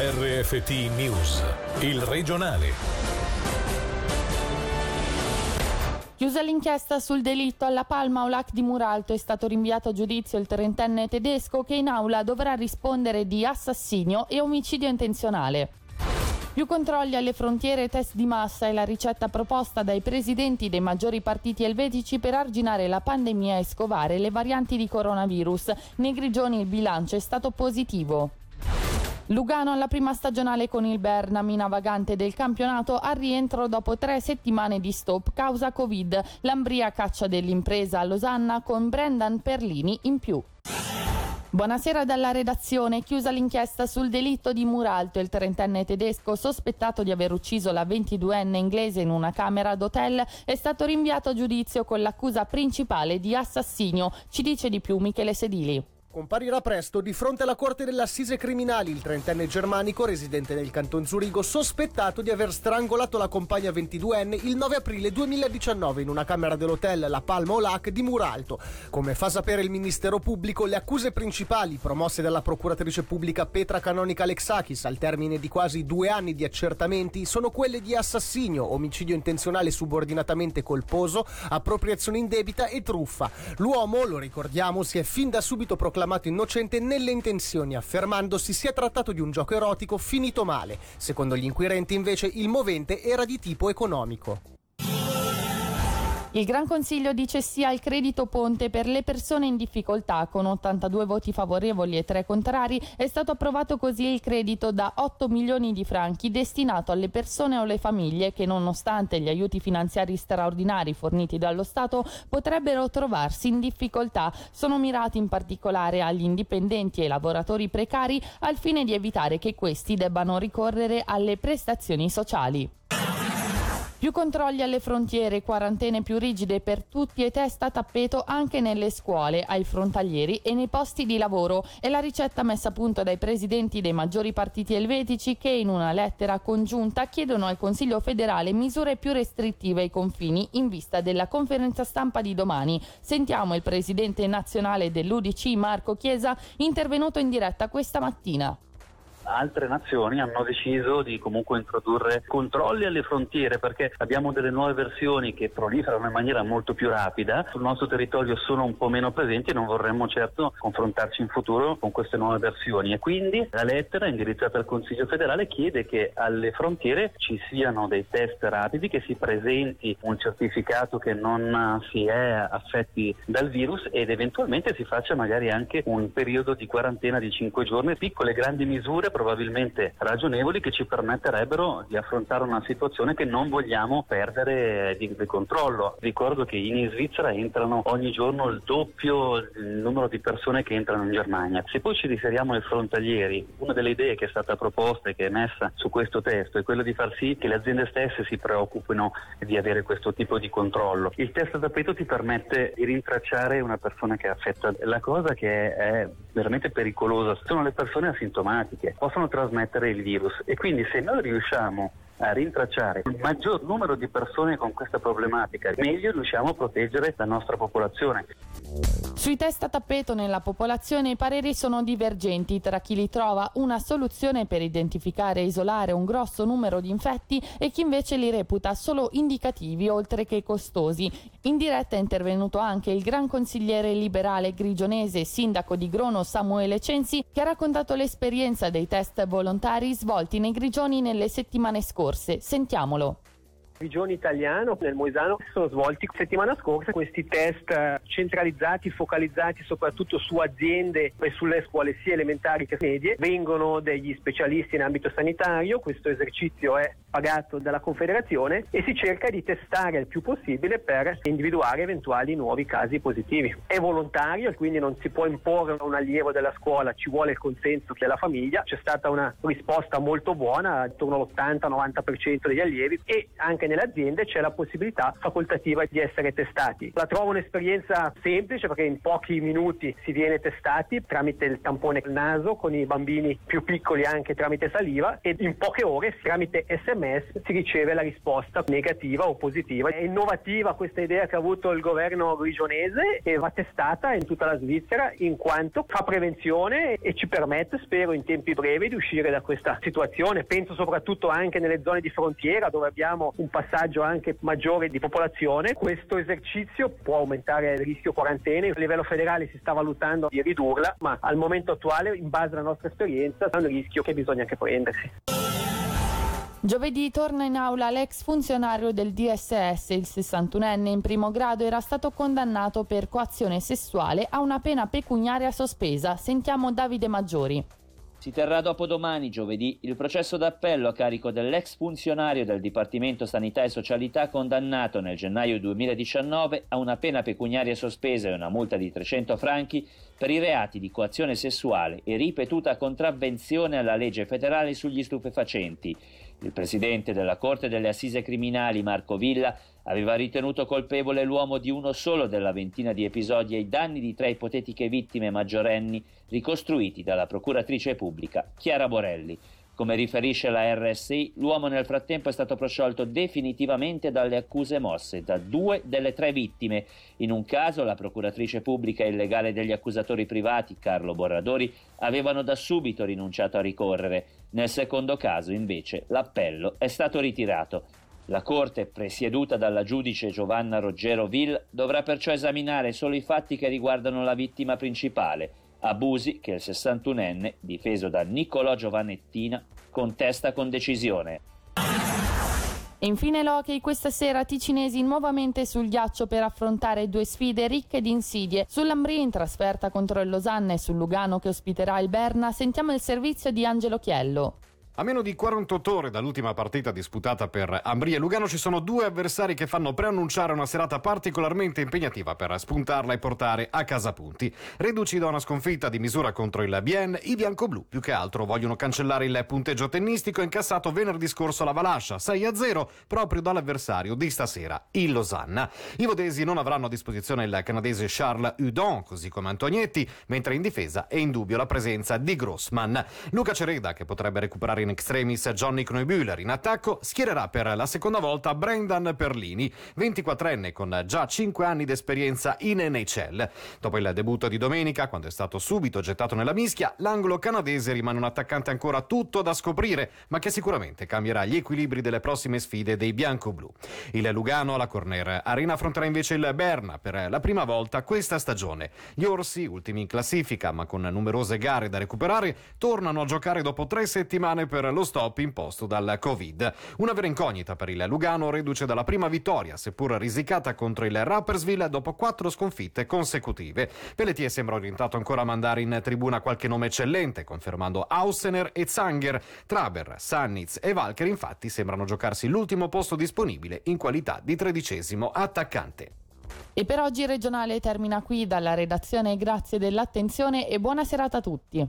RFT News, il regionale. Chiusa l'inchiesta sul delitto alla Palma Olac di Muralto è stato rinviato a giudizio il trentenne tedesco che in aula dovrà rispondere di assassinio e omicidio intenzionale. Più controlli alle frontiere e test di massa è la ricetta proposta dai presidenti dei maggiori partiti elvetici per arginare la pandemia e scovare le varianti di coronavirus. Nei grigioni il bilancio è stato positivo. Lugano alla prima stagionale con il Berna, mina vagante del campionato, al rientro dopo tre settimane di stop causa Covid. L'Ambria caccia dell'impresa a Losanna con Brendan Perlini in più. Buonasera dalla redazione. Chiusa l'inchiesta sul delitto di Muralto, il trentenne tedesco sospettato di aver ucciso la 22enne inglese in una camera d'hotel è stato rinviato a giudizio con l'accusa principale di assassinio. Ci dice di più Michele Sedili. Comparirà presto di fronte alla Corte delle Assise Criminali il trentenne germanico residente nel canton Zurigo sospettato di aver strangolato la compagna 22enne il 9 aprile 2019 in una camera dell'hotel La Palma Olac di Muralto. Come fa sapere il Ministero Pubblico, le accuse principali promosse dalla procuratrice pubblica Petra Canonica Alexakis al termine di quasi due anni di accertamenti sono quelle di assassinio, omicidio intenzionale subordinatamente colposo, appropriazione indebita e truffa. L'uomo, lo ricordiamo, si è fin da subito proclamato proclamato innocente nelle intenzioni, affermando si sia trattato di un gioco erotico finito male. Secondo gli inquirenti, invece, il movente era di tipo economico. Il Gran Consiglio dice sì al credito ponte per le persone in difficoltà. Con 82 voti favorevoli e 3 contrari è stato approvato così il credito da 8 milioni di franchi destinato alle persone o alle famiglie che nonostante gli aiuti finanziari straordinari forniti dallo Stato potrebbero trovarsi in difficoltà. Sono mirati in particolare agli indipendenti e lavoratori precari al fine di evitare che questi debbano ricorrere alle prestazioni sociali. Più controlli alle frontiere, quarantene più rigide per tutti e testa a tappeto anche nelle scuole, ai frontalieri e nei posti di lavoro. È la ricetta messa a punto dai presidenti dei maggiori partiti elvetici che in una lettera congiunta chiedono al Consiglio federale misure più restrittive ai confini in vista della conferenza stampa di domani. Sentiamo il presidente nazionale dell'UDC Marco Chiesa intervenuto in diretta questa mattina altre nazioni hanno deciso di comunque introdurre controlli alle frontiere perché abbiamo delle nuove versioni che proliferano in maniera molto più rapida, sul nostro territorio sono un po' meno presenti e non vorremmo certo confrontarci in futuro con queste nuove versioni. E quindi la lettera indirizzata al Consiglio federale chiede che alle frontiere ci siano dei test rapidi, che si presenti un certificato che non si è affetti dal virus ed eventualmente si faccia magari anche un periodo di quarantena di 5 giorni, piccole grandi misure probabilmente ragionevoli che ci permetterebbero di affrontare una situazione che non vogliamo perdere di, di controllo. Ricordo che in Svizzera entrano ogni giorno il doppio il numero di persone che entrano in Germania. Se poi ci riferiamo ai frontalieri, una delle idee che è stata proposta e che è messa su questo testo è quella di far sì che le aziende stesse si preoccupino di avere questo tipo di controllo. Il test a tappeto ti permette di rintracciare una persona che è affetta. La cosa che è veramente pericolosa sono le persone asintomatiche possono trasmettere il virus e quindi se noi riusciamo a rintracciare il maggior numero di persone con questa problematica, meglio riusciamo a proteggere la nostra popolazione. Sui test a tappeto nella popolazione i pareri sono divergenti tra chi li trova una soluzione per identificare e isolare un grosso numero di infetti e chi invece li reputa solo indicativi oltre che costosi. In diretta è intervenuto anche il gran consigliere liberale grigionese sindaco di Grono Samuele Censi che ha raccontato l'esperienza dei test volontari svolti nei grigioni nelle settimane scorse. Sentiamolo regione italiano, nel Moisano, sono svolti settimana scorsa questi test eh, centralizzati, focalizzati soprattutto su aziende e sulle scuole sia elementari che medie. Vengono degli specialisti in ambito sanitario, questo esercizio è pagato dalla Confederazione e si cerca di testare il più possibile per individuare eventuali nuovi casi positivi. È volontario, quindi non si può imporre a un allievo della scuola, ci vuole il consenso della famiglia. C'è stata una risposta molto buona, attorno all'80-90% degli allievi e anche nelle aziende c'è la possibilità facoltativa di essere testati. La trovo un'esperienza semplice perché in pochi minuti si viene testati tramite il tampone naso con i bambini più piccoli anche tramite saliva e in poche ore tramite sms si riceve la risposta negativa o positiva. È innovativa questa idea che ha avuto il governo rionese e va testata in tutta la Svizzera in quanto fa prevenzione e ci permette, spero in tempi brevi, di uscire da questa situazione. Penso soprattutto anche nelle zone di frontiera dove abbiamo un passaggio anche maggiore di popolazione. Questo esercizio può aumentare il rischio quarantene. A livello federale si sta valutando di ridurla, ma al momento attuale, in base alla nostra esperienza, è un rischio che bisogna anche prendersi. Giovedì torna in aula l'ex funzionario del DSS, il 61enne in primo grado, era stato condannato per coazione sessuale a una pena pecuniaria sospesa. Sentiamo Davide Maggiori. Si terrà dopodomani, giovedì, il processo d'appello a carico dell'ex funzionario del Dipartimento Sanità e Socialità condannato nel gennaio 2019 a una pena pecuniaria sospesa e una multa di 300 franchi per i reati di coazione sessuale e ripetuta contravvenzione alla legge federale sugli stupefacenti. Il presidente della Corte delle Assise Criminali, Marco Villa, aveva ritenuto colpevole l'uomo di uno solo della ventina di episodi ai danni di tre ipotetiche vittime maggiorenni ricostruiti dalla procuratrice pubblica Chiara Borelli. Come riferisce la RSI, l'uomo nel frattempo è stato prosciolto definitivamente dalle accuse mosse da due delle tre vittime. In un caso la procuratrice pubblica e il legale degli accusatori privati, Carlo Borradori, avevano da subito rinunciato a ricorrere. Nel secondo caso, invece, l'appello è stato ritirato. La Corte, presieduta dalla giudice Giovanna Roggero Ville, dovrà perciò esaminare solo i fatti che riguardano la vittima principale, abusi che il 61enne, difeso da Niccolò Giovannettina, contesta con decisione. E infine l'hockey questa sera ticinesi nuovamente sul ghiaccio per affrontare due sfide ricche di insidie. Sull'Ambri in trasferta contro il Losanna e sul Lugano che ospiterà il Berna sentiamo il servizio di Angelo Chiello. A meno di 48 ore dall'ultima partita disputata per Ambria e Lugano ci sono due avversari che fanno preannunciare una serata particolarmente impegnativa per spuntarla e portare a casa punti. Reduci da una sconfitta di misura contro il Bien, i bianco-blu più che altro vogliono cancellare il punteggio tennistico incassato venerdì scorso alla Valascia 6-0 proprio dall'avversario di stasera, il Losanna. I vodesi non avranno a disposizione il canadese Charles Hudon, così come Antonietti, mentre in difesa è in dubbio la presenza di Grossman. Luca Cereda, che potrebbe recuperare in in extremis Johnny Knoebühler. In attacco schiererà per la seconda volta Brendan Perlini, 24enne con già 5 anni di esperienza in NHL. Dopo il debutto di domenica, quando è stato subito gettato nella mischia, l'angolo canadese rimane un attaccante ancora tutto da scoprire, ma che sicuramente cambierà gli equilibri delle prossime sfide dei bianco-blu. Il Lugano alla Corner Arena affronterà invece il Berna per la prima volta questa stagione. Gli Orsi, ultimi in classifica ma con numerose gare da recuperare, tornano a giocare dopo tre settimane per per lo stop imposto dal Covid. Una vera incognita per il Lugano reduce dalla prima vittoria, seppur risicata contro il Rappersville dopo quattro sconfitte consecutive. Pelletier sembra orientato ancora a mandare in tribuna qualche nome eccellente, confermando Aussener e Zanger. Traber, Sannitz e Walker infatti sembrano giocarsi l'ultimo posto disponibile in qualità di tredicesimo attaccante. E per oggi il regionale termina qui dalla redazione. Grazie dell'attenzione e buona serata a tutti